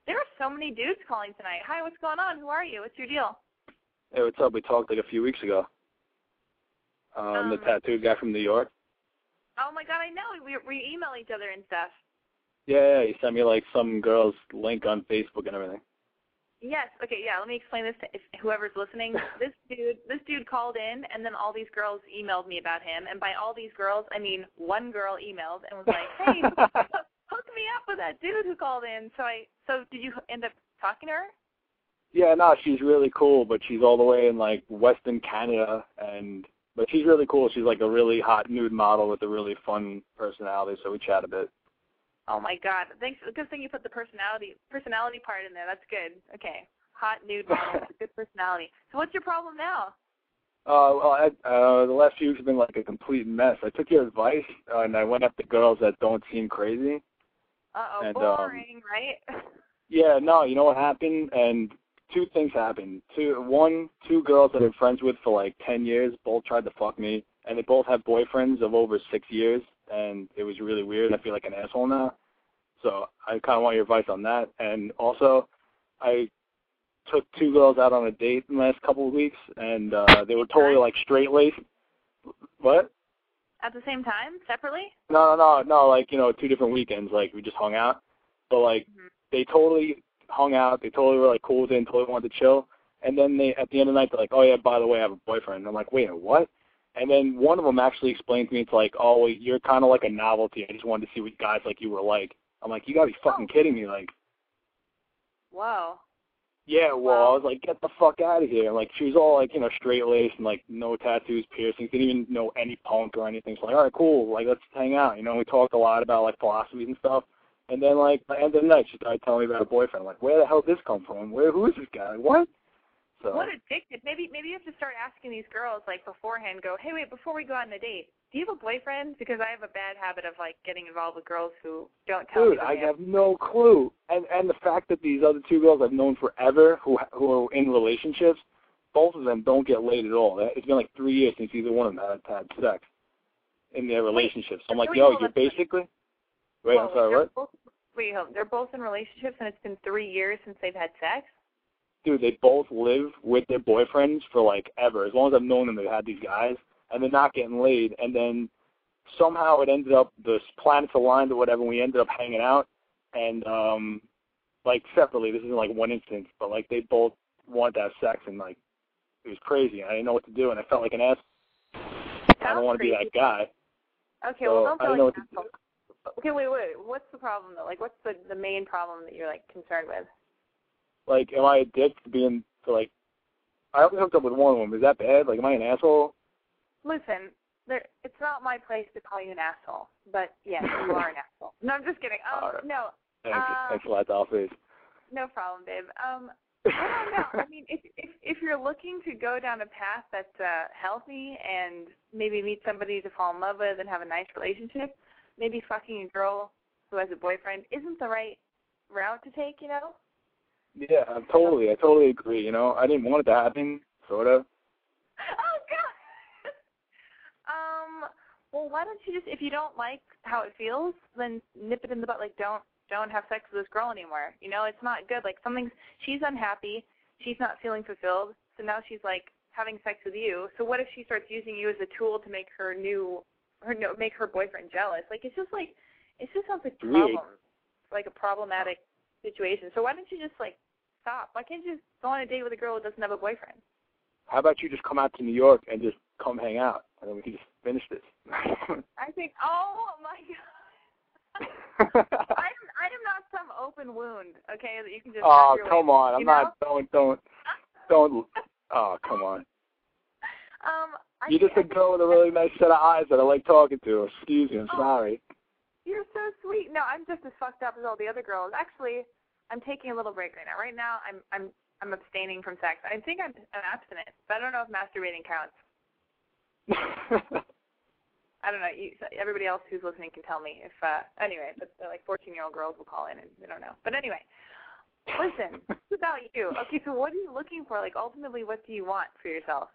There are so many dudes calling tonight. Hi, what's going on? Who are you? What's your deal? Hey, what's up? We talked like a few weeks ago. Um, the Um, tattoo guy from New York. Oh my God, I know. We we email each other and stuff. Yeah, yeah, he sent me like some girl's link on Facebook and everything. Yes. Okay. Yeah. Let me explain this to if whoever's listening. this dude, this dude called in, and then all these girls emailed me about him. And by all these girls, I mean one girl emailed and was like, "Hey, hook me up with that dude who called in." So I, so did you end up talking to her? Yeah, no, she's really cool, but she's all the way in like Western Canada, and but she's really cool. She's like a really hot nude model with a really fun personality. So we chat a bit. Oh my God! Thanks. Good thing you put the personality personality part in there. That's good. Okay. Hot nude model good personality. So what's your problem now? Uh, well, I, uh, the last few weeks have been like a complete mess. I took your advice uh, and I went after girls that don't seem crazy. Uh oh, And, um, boring, right? Yeah, no, you know what happened? And two things happened. Two, one, two girls that I'm friends with for like ten years both tried to fuck me, and they both have boyfriends of over six years, and it was really weird. I feel like an asshole now. So I kind of want your advice on that. And also, I took two girls out on a date in the last couple of weeks, and uh they were totally like straight laced. What? At the same time, separately? No, no, no, no. Like you know, two different weekends. Like we just hung out, but like Mhm. they totally hung out. They totally were like cool with it and totally wanted to chill. And then they at the end of the night they're like, oh yeah, by the way, I have a boyfriend. And I'm like, wait, what? And then one of them actually explained to me, it's like, oh, you're kind of like a novelty. I just wanted to see what guys like you were like. I'm like, you gotta be fucking oh. kidding me, like. Whoa. Yeah, well, I was like, get the fuck out of here. Like, she was all like, you know, straight laced and like no tattoos, piercings, didn't even know any punk or anything. So like, all right, cool, like let's hang out. You know, we talked a lot about like philosophies and stuff. And then like, by the end of the night, she started telling me about a boyfriend. I'm like, where the hell did this come from? Where, who is this guy? Like, what? So What addicted? Maybe maybe you have to start asking these girls like beforehand. Go, hey, wait, before we go on the date, do you have a boyfriend? Because I have a bad habit of like getting involved with girls who don't tell me. Dude, I have no clue. And and the fact that these other two girls I've known forever who who are in relationships, both of them don't get laid at all. It's been like three years since either one of them had had sex in their relationships. So I'm like, yo, you're basically. Wait, Whoa, I'm sorry. they're What? Both, wait, hold they're both in relationships, and it's been three years since they've had sex. Dude, they both live with their boyfriends for like ever. As long as I've known them, they've had these guys, and they're not getting laid. And then somehow it ended up the planets aligned or whatever. And we ended up hanging out, and um, like separately. This isn't like one instance, but like they both wanted to have sex, and like it was crazy. I didn't know what to do, and I felt like an ass. I don't want to be that guy. Okay, So, well, don't I feel like what an asshole. Okay, wait, wait. What's the problem though? Like, what's the the main problem that you're like concerned with? Like, am I a dick to being to like? I only hooked up with one of them. Is that bad? Like, am I an asshole? Listen, there, it's not my place to call you an asshole, but yes, you are an asshole. No, I'm just kidding. Um, right. no, Thanks, Uh, thanks a lot, Dollface. no problem, babe. Um, I don't know. I mean, if if if you're looking to go down a path that's uh, healthy and maybe meet somebody to fall in love with and have a nice relationship, maybe fucking a girl who has a boyfriend isn't the right route to take. You know? Yeah, I totally, I totally agree. You know, I didn't want it to happen, sort of. Oh God. um. Well, why don't you just, if you don't like how it feels, then nip it in the butt. Like, don't don't have sex with this girl anymore. You know, it's not good. Like, something's she's unhappy. She's not feeling fulfilled. So now she's like having sex with you. So what if she starts using you as a tool to make her new, her no, make her boyfriend jealous? Like, it's just like, it just sounds like problem, like a problematic situation. So why don't you just like stop? Why can't you just go on a date with a girl who doesn't have a boyfriend? How about you just come out to New York and just come hang out, and then we can just finish this. I think. Oh my god. I am. I am not some open wound. Okay, that you can just. oh, come on! I'm you not. Don't, don't, don't. Oh, come on! Um. You're just a girl with a really nice set of eyes that I like talking to. Excuse me. I'm Oh. sorry. You're so sweet. No, I'm just as fucked up as all the other girls. Actually, I'm taking a little break right now. Right now, I'm I'm I'm abstaining from sex. I think I'm, I'm abstinent, but I don't know if masturbating counts. I don't know. You, everybody else who's listening can tell me if. uh Anyway, but like 14 year old girls will call in and they don't know. But anyway, listen. it's about you. Okay, so what are you looking for? Like ultimately, what do you want for yourself?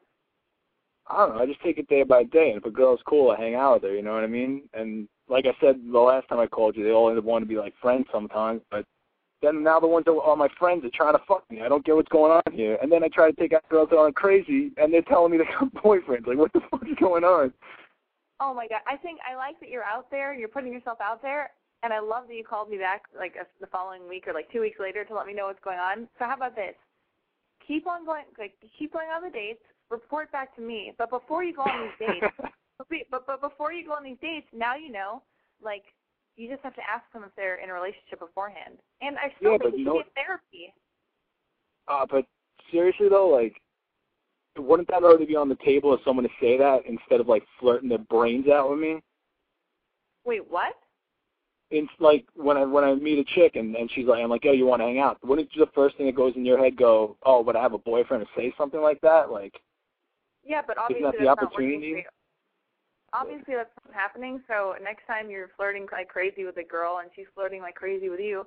I don't know. I just take it day by day, and if a girl's cool, I hang out with her. You know what I mean? And like I said the last time I called you, they all end up wanting to be like friends sometimes, but then now the ones that are my friends are trying to fuck me. I don't get what's going on here. And then I try to take out girls that aren't crazy, and they're telling me they have boyfriends. Like, what the fuck is going on? Oh my god, I think I like that you're out there. You're putting yourself out there, and I love that you called me back like a, the following week or like two weeks later to let me know what's going on. So how about this? Keep on going, like keep going on the dates. Report back to me. But before you go on these dates, but, but but before you go on these dates, now you know, like you just have to ask them if they're in a relationship beforehand. And I still Yeah, think you no- get therapy. Uh, but seriously though, like, wouldn't that already be on the table if someone to say that instead of like flirting their brains out with me? Wait, what? It's like when I when I meet a chick and and she's like, I'm like, yo, you want to hang out? Wouldn't the first thing that goes in your head go, oh, but I have a boyfriend, or say something like that? Like, Yeah, but Isn't obviously that the that's not working opportunity? Obviously that's not happening. So next time you're flirting like crazy with a girl and she's flirting like crazy with you,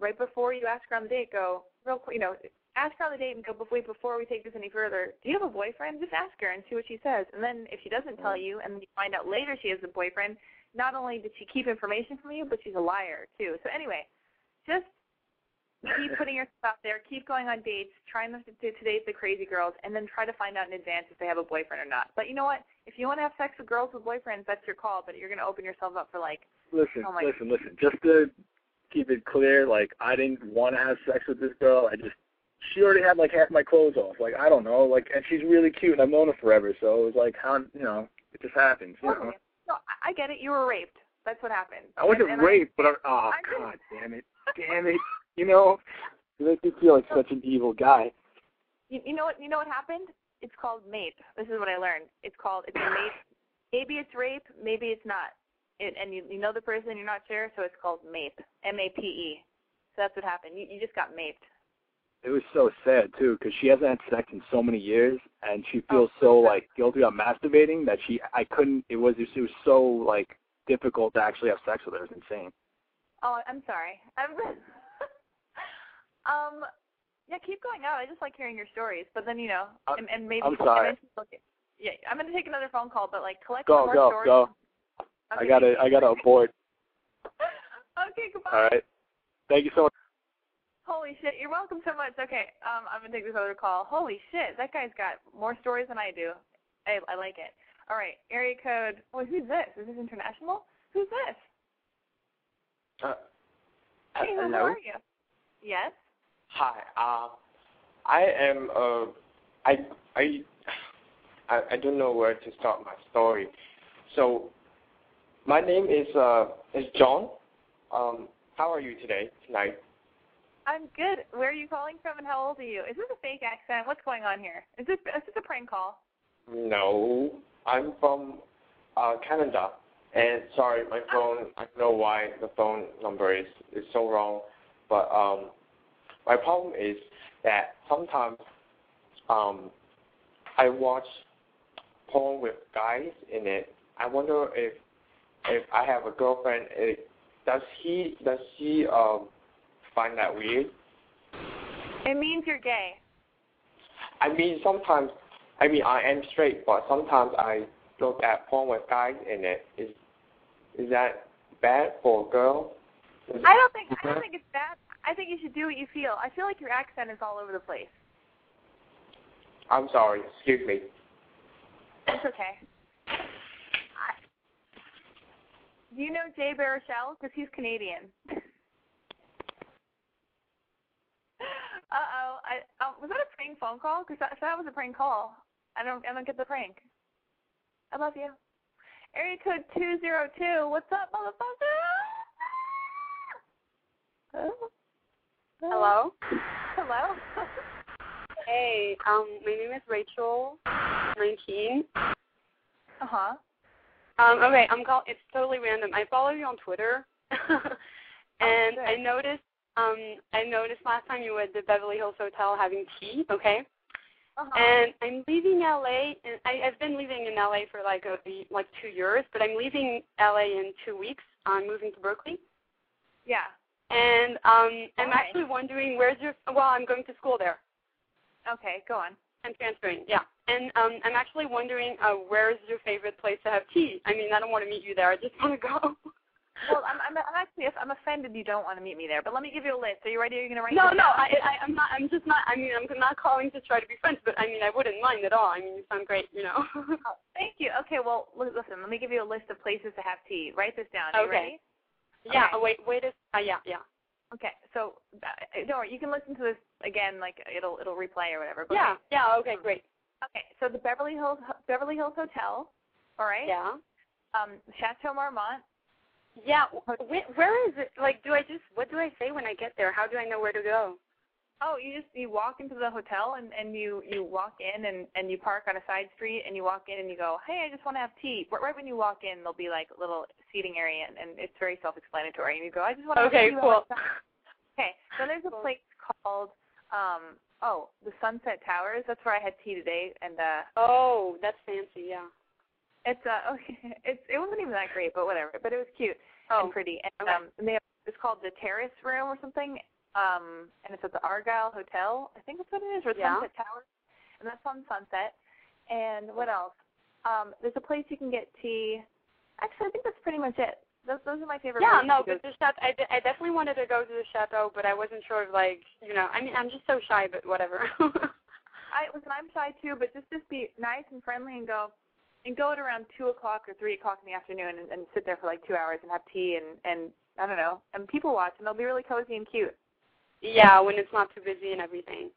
right before you ask her on the date, go real quick. You know, ask her on the date and go, wait, before we take this any further, do you have a boyfriend? Just ask her and see what she says. And then if she doesn't tell mm-hmm. you, and you find out later she has a boyfriend, not only did she keep information from you, but she's a liar too. So anyway, just keep putting yourself out there, keep going on dates, trying to, to, to date the crazy girls, and then try to find out in advance if they have a boyfriend or not. But you know what? If you want to have sex with girls with boyfriends, that's your call. But you're going to open yourself up for like, Listen, Oh my- listen, listen. Just to keep it clear, like I didn't want to have sex with this girl. I just she already had like half my clothes off. Like I don't know, like and she's really cute and I've known her forever. So it was like how you know it just happens. You know. no, I I get it. You were raped. That's what happened. I wasn't And- and raped, but I, oh I god damn it, damn it. You know, you make me feel like such an evil guy. You, you know what? You know what happened? It's called MAPE. This is what I learned. It's called it's a MAPE. Maybe it's rape. Maybe it's not. It, and you you know the person. You're not sure, so it's called MAPE. M A P E. So that's what happened. You you just got maped. It was so sad too, because she hasn't had sex in so many years, and she oh, feels Oh, so like guilty about masturbating that she I couldn't. It was it was so like difficult to actually have sex with her. It's insane. Oh, I'm sorry. I'm um. Yeah, keep going out. I just like hearing your stories. But then you know, I'm- and, and maybe I'm sorry. and then look at- yeah, I'm gonna take another phone call, but like collect Go more go stories. go. I Okay. gotta I gotta abort. okay, goodbye. All right. Thank you so much. Holy shit, you're welcome so much. Okay, um, I'm gonna take this other call. Holy shit, that guy's got more stories than I do. I I like it. All right, area code. Wait, who's this? Is this international? Who's this? Uh, Hey, who hello. are you? Yes. Hi. Uh, I am. Uh, I I I don't know where to start my story. So, my name is uh is John. Um, how are you today tonight? I'm good. Where are you calling from and how old are you? Is this a fake accent? What's going on here? Is this is this a prank call? No, I'm from uh Canada. And sorry, my phone. I don't know why the phone number is is so wrong, but um, my problem is that sometimes um, I watch porn with guys in it. I wonder if if I have a girlfriend, it, does he does she um find that weird? It means you're gay. I mean, sometimes, I mean, I am straight, but sometimes I look at porn with guys in it. Is is that bad for a girl? Is I don't think I don't think it's bad. I think you should do what you feel. I feel like your accent is all over the place. I'm sorry. Excuse me. It's okay. I, do you know Jay Baruchel? Because he's Canadian. uh oh. I um, was that a prank phone call? Because that, that was a prank call. I don't I don't get the prank. I love you. Area code two zero two. What's up, motherfucker? Oh. Hello. Hello. Hey, um, my name is Rachel, 19. uh huh. Um, okay, I'm call. It's totally random. I follow you on Twitter, and I noticed. Um, I noticed last time you were at the Beverly Hills Hotel having tea. Okay. Uh-huh. And I'm leaving LA, and I, I've been living in LA for like a like two years, but I'm leaving LA in two weeks. I'm moving to Berkeley, Yeah. And um, I'm Why? actually wondering where's your. Well, I'm going to school there. Okay, go on. I'm transferring, yeah. And um, I'm actually wondering uh, where's your favorite place to have tea? I mean, I don't want to meet you there. I just want to go. Well, I'm, I'm, I'm actually, I'm offended you don't want to meet me there. But let me give you a list. Are you ready? Are you gonna write? no, no, down? I, I, I'm not. I'm just not. I mean, I'm not calling to try to be friends, but I mean, I wouldn't mind at all. I mean, you sound great, you know. Oh, thank you. Okay, well, li- listen. Let me give you a list of places to have tea. Write this down. Are you Okay. ready? Yeah. Okay. Oh, wait. Wait. A, uh, yeah. Yeah. Okay. So, uh, don't worry. You can listen to this again. Like it'll it'll replay or whatever. But Yeah. Yeah. Okay. Great. Okay. So the Beverly Hills Beverly Hills Hotel. All right. Yeah. Um, Chateau Marmont. Yeah. Where, where is it? Like, do I just? What do I say when I get there? How do I know where to go? Oh, you just you walk into the hotel and and you you walk in and and you park on a side street and you walk in and you go, hey, I just want to have tea. Right when you walk in, there'll be like little seating area and, and it's very self-explanatory. And you go, I just want to Okay. Cool. Okay, so there's a place called um oh the Sunset Towers. That's where I had tea today, and uh Oh, that's fancy. Yeah. it's uh okay, it's it wasn't even that great, but whatever. But it was cute Oh. and pretty. And Okay. um, and they have, it's called the Terrace Room or something. Um, and it's at the Argyle Hotel. I think that's what it is, or Yeah. Sunset Towers. And that's on Sunset. And what else? Um, there's a place you can get tea. Actually, I think that's pretty much it. Those those are my favorite. Yeah, no, but the chateau, I, de- I definitely wanted to go to the chateau, but I wasn't sure of like, you know, I mean, I'm just so shy, but whatever. I listen. I'm shy too, but just just be nice and friendly and go, and go at around two o'clock or three o'clock in the afternoon and, and sit there for like two hours and have tea and and I don't know and people watch and they'll be really cozy and cute. yeah, when it's not too busy and everything.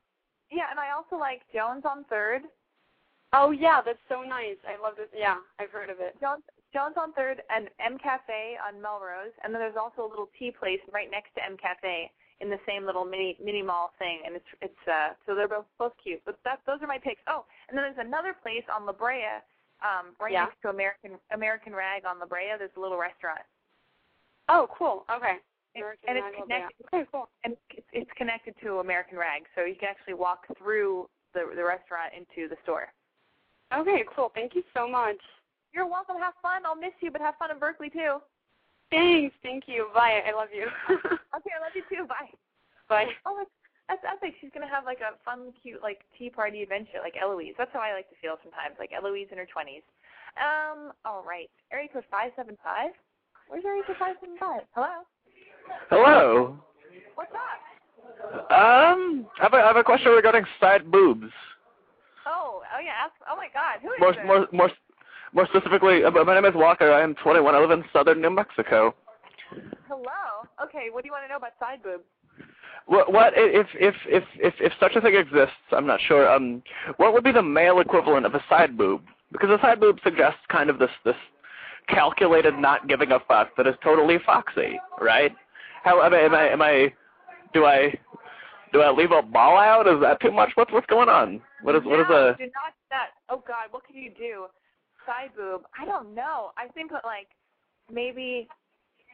Yeah, and I also like Joan's on Third. Oh yeah, that's so nice. I love it. Yeah, I've heard of it. Joan's Joan's on Third and M Cafe on Melrose, and then there's also a little tea place right next to M Cafe in the same little mini mini mall thing, and it's it's uh so they're both both cute. But that those are my picks. Oh, and then there's another place on La Brea, um, right Yeah. next to American American Rag on La Brea. There's a little restaurant. Oh, cool. Okay. And, American and it's connected. Okay, cool. And it's, it's connected to American Rag, so you can actually walk through the the restaurant into the store. Okay, cool. Thank you so much. You're welcome. Have fun. I'll miss you, but have fun in Berkeley too. Thanks. Thank you. Bye. I love you. Okay, I love you too. Bye. Bye. Oh, that's, that's epic. She's gonna have like a fun, cute, like tea party adventure, like Eloise. That's how I like to feel sometimes, like Eloise in her twenties. Um, all right. Area code five seven five. Where's area code five seven five? Hello. Hello. What's up? Um, I have a, I have a question regarding side boobs. Oh, oh yeah. Ask, oh my God. Who is More, this? more, more, more specifically, uh, my name is Walker. I am 21. I live in southern New Mexico. Hello. Okay. What do you want to know about side boobs? What, what if, if, if, if, if such a thing exists? I'm not sure. Um, what would be the male equivalent of a side boob? Because a side boob suggests kind of this, this calculated not giving a fuck that is totally foxy, right? How am I, am I, am I, do I, do I leave a ball out? Is that too much? What's, what's going on? What is, what is a, do not that. Oh God, what can you do? Side boob. I don't know. I think that like maybe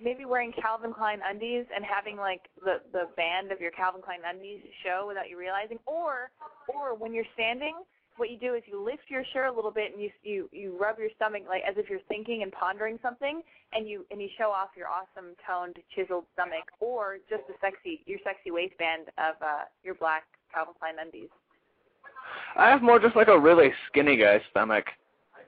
maybe wearing Calvin Klein undies and having like the the band of your Calvin Klein undies show without you realizing, or or when you're standing, what you do is you lift your shirt a little bit and you you you rub your stomach like as if you're thinking and pondering something, and you and you show off your awesome toned chiseled stomach, or just the sexy your sexy waistband of uh your black Calvin Klein undies. I have more just like a really skinny guy stomach,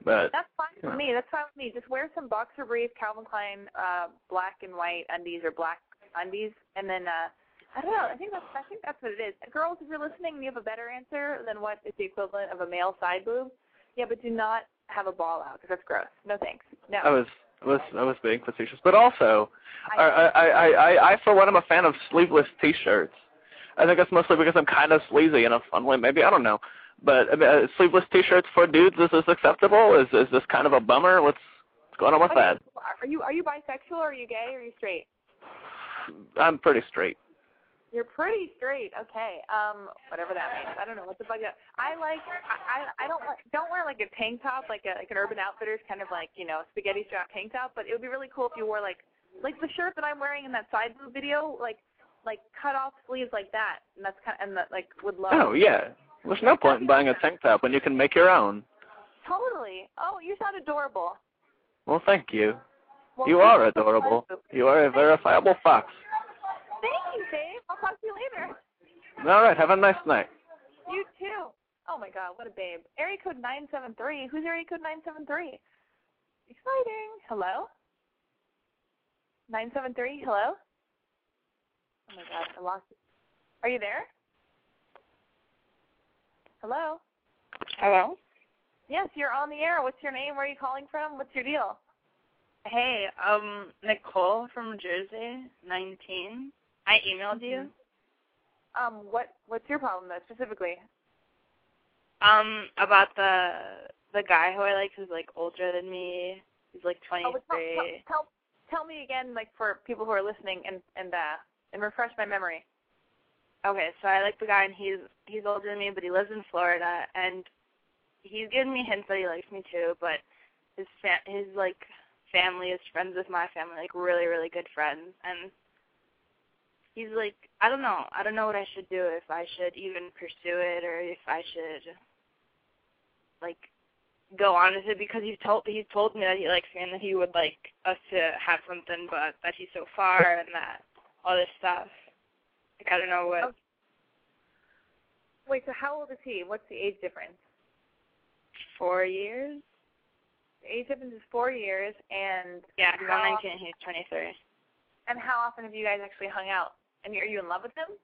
but That's fine with me. That's fine with me. Just wear some boxer brief Calvin Klein uh black and white undies or black undies and then uh I don't know. I think that's I think that's what it is. Girls, if you're listening you have a better answer than what is the equivalent of a male side boob, yeah, but do not have a ball out because that's gross. No thanks. No. I was I was I was being facetious. But also, I I I I, I for one am a fan of sleeveless T-shirts. I think that's mostly because I'm kind of sleazy in a fun way. Maybe I don't know. But I mean, uh, sleeveless T-shirts for dudes is this acceptable? Is is this kind of a bummer? What's what's going on with Okay, that? Are you are you bisexual? Or are you gay? Or are you straight? I'm pretty straight. You're pretty straight. Okay. Um, whatever that means. I don't know what the fuck. that- I like. I I don't like. Don't wear like a tank top, like a like an Urban Outfitters kind of like you know spaghetti strap tank top. But it would be really cool if you wore like like the shirt that I'm wearing in that side boob video, like like cut off sleeves like that, and that's kind of and that like would low. Oh yeah. There's no point in buying a tank top when you can make your own. Totally. Oh, you sound adorable. Well, thank you. Well, You are adorable. You are a verifiable fox. Thank you, Dave. I'll talk to you later. All right. Have a nice night. You too. Oh my God, what a babe. Area code nine seven three. Who's area code nine seven three? Exciting. Hello. Nine seven three. Hello. Oh my God, I lost. It. Are you there? Hello. Hello? Yes, you're on the air. What's your name? Where are you calling from? What's your deal? Hey, um, Nicole from Jersey, 19. I emailed you. Um, what what's your problem though specifically? Um, about the the guy who I like who's like older than me. He's like Oh, 23. tell, tell, tell tell me again, like for people who are listening, and and uh and refresh my memory. Okay, so I like the guy and he's he's older than me, but he lives in Florida and he's given me hints that he likes me too, but his fa- his like family is friends with my family, like really really good friends, and he's like I don't know, I don't know what I should do if I should even pursue it or if I should like go on with it because he's told he's told me that he likes me and that he would like us to have something, but that he's so far and that all this stuff. Like I don't know what. Wait, so how old is he? What's the age difference? Four years. age difference is four years, and Yeah, I'm 19 and he's 23. and how often have you guys actually hung out? And are you in love with him?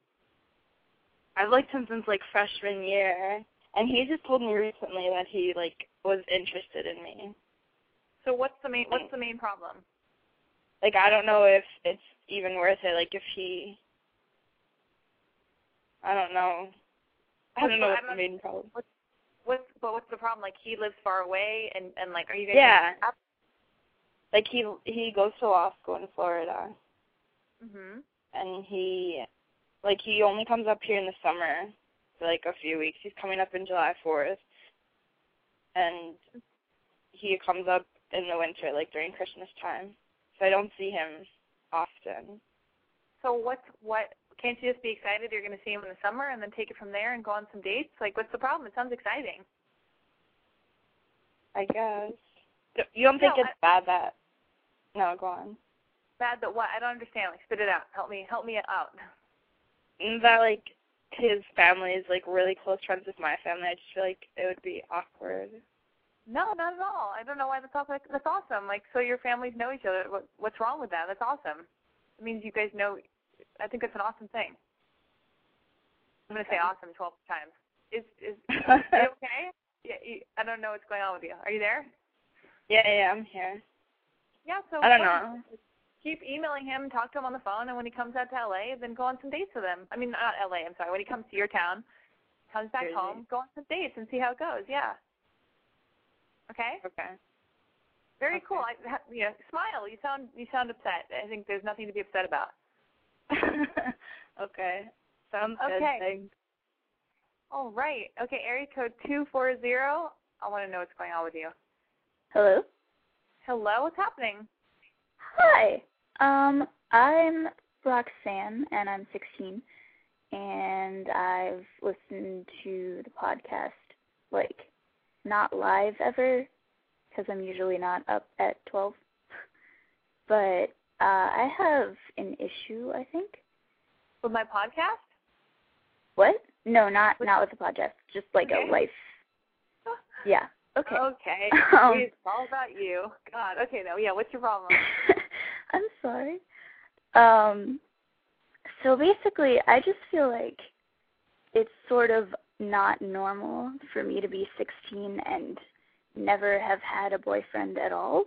I've liked him since like freshman year, and he just told me recently that he like was interested in me. So what's the main what's the main problem? Like I don't know if it's even worth it. Like if he, I don't know. I don't know what's the main problem. What's but what's the problem? Like he lives far away, and and like are you guys? Yeah. Like he he goes to law school in Florida, Mhm. and he, like he only comes up here in the summer for like a few weeks. He's coming up in July 4th, and he comes up in the winter, like during Christmas time. So I don't see him often. So what's what? Can't you just be excited you're going to see him in the summer and then take it from there and go on some dates? Like, what's the problem? It sounds exciting. I guess. You don't think No, it's bad that? No, go on. Bad, that what? I don't understand. Like, spit it out. Help me. Help me out. That like his family is like really close friends with my family. I just feel like it would be awkward. No, not at all. I don't know why that's awesome. That's awesome. Like, so your families know each other. What, what's wrong with that? That's awesome. It means you guys know. I think that's an awesome thing. I'm gonna say awesome 12 times. Is is are you okay? Yeah, you, I don't know what's going on with you. Are you there? Yeah, yeah, I'm here. Yeah. So I don't know. Keep emailing him, talk to him on the phone, and when he comes out to LA, then go on some dates with him. I mean, not LA. I'm sorry. When he comes to your town, comes back Jersey. home, go on some dates and see how it goes. Yeah. Okay. Okay. Very cool. I, ha- you know, smile. You sound you sound upset. I think there's nothing to be upset about. okay. Sounds good. Okay. Thanks. All right. Okay. Area code two four zero. I want to know what's going on with you. Hello. Hello. What's happening? Hi. Um, I'm Roxanne, and I'm 16, and I've listened to the podcast like not live ever because I'm usually not up at 12. But uh, I have an issue, I think. With my podcast? What? No, not not with the podcast. Just like Okay. a life. Yeah. Okay. Okay. Um, it's all about you. God. Okay. No. Yeah. What's your problem? I'm sorry. Um so basically I just feel like it's sort of not normal for me to be 16 and never have had a boyfriend at all.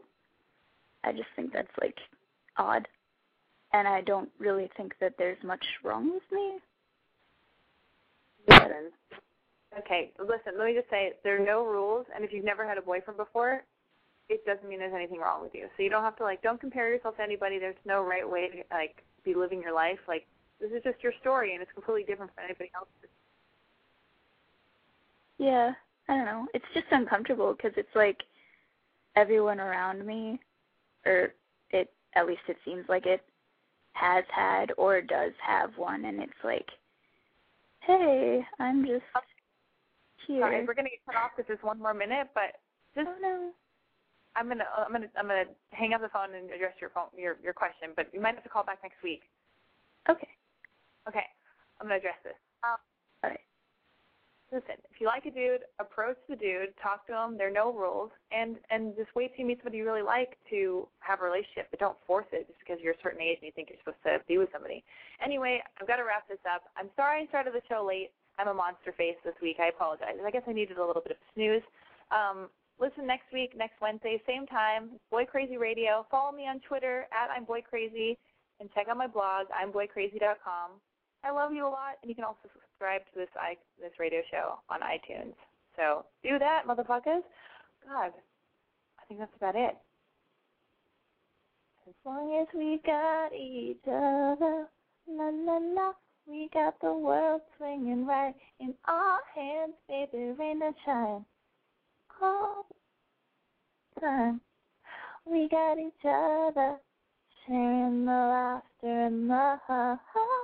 I just think that's like odd. And I don't really think that there's much wrong with me. Listen. Um, okay, listen, let me just say there are no rules and if you've never had a boyfriend before, it doesn't mean there's anything wrong with you. So you don't have to like don't compare yourself to anybody. There's no right way to like be living your life. Like this is just your story and it's completely different from anybody else's. Yeah, I don't know. It's just uncomfortable because it's like everyone around me, or at least it seems like it has had or does have one, and it's like, hey, I'm just here. Sorry, we're gonna get cut off because there's one more minute, but just I'm gonna I'm gonna I'm gonna hang up the phone and address your phone your your question, but you might have to call back next week. Okay. Okay, I'm gonna address this. Um, All right. Listen, if you like a dude, approach the dude, talk to him. There are no rules, and and just wait till you meet somebody you really like to have a relationship, but don't force it just because you're a certain age and you think you're supposed to be with somebody. Anyway, I've got to wrap this up. I'm sorry I started the show late. I'm a monster face this week. I apologize. I guess I needed a little bit of snooze. Um, listen next week, next Wednesday, same time. Boy Crazy Radio. Follow me on Twitter at I'm Boy Crazy, and check out my blog I'm Boy I'mBoyCrazy.com. I love you a lot, and you can also subscribe to this i this radio show on iTunes. So do that, motherfuckers. God, I think that's about it. As long as we got each other, la la la, we got the world swinging right in our hands, baby, rain and shine all time. We got each other, sharing the laughter and the ha ha.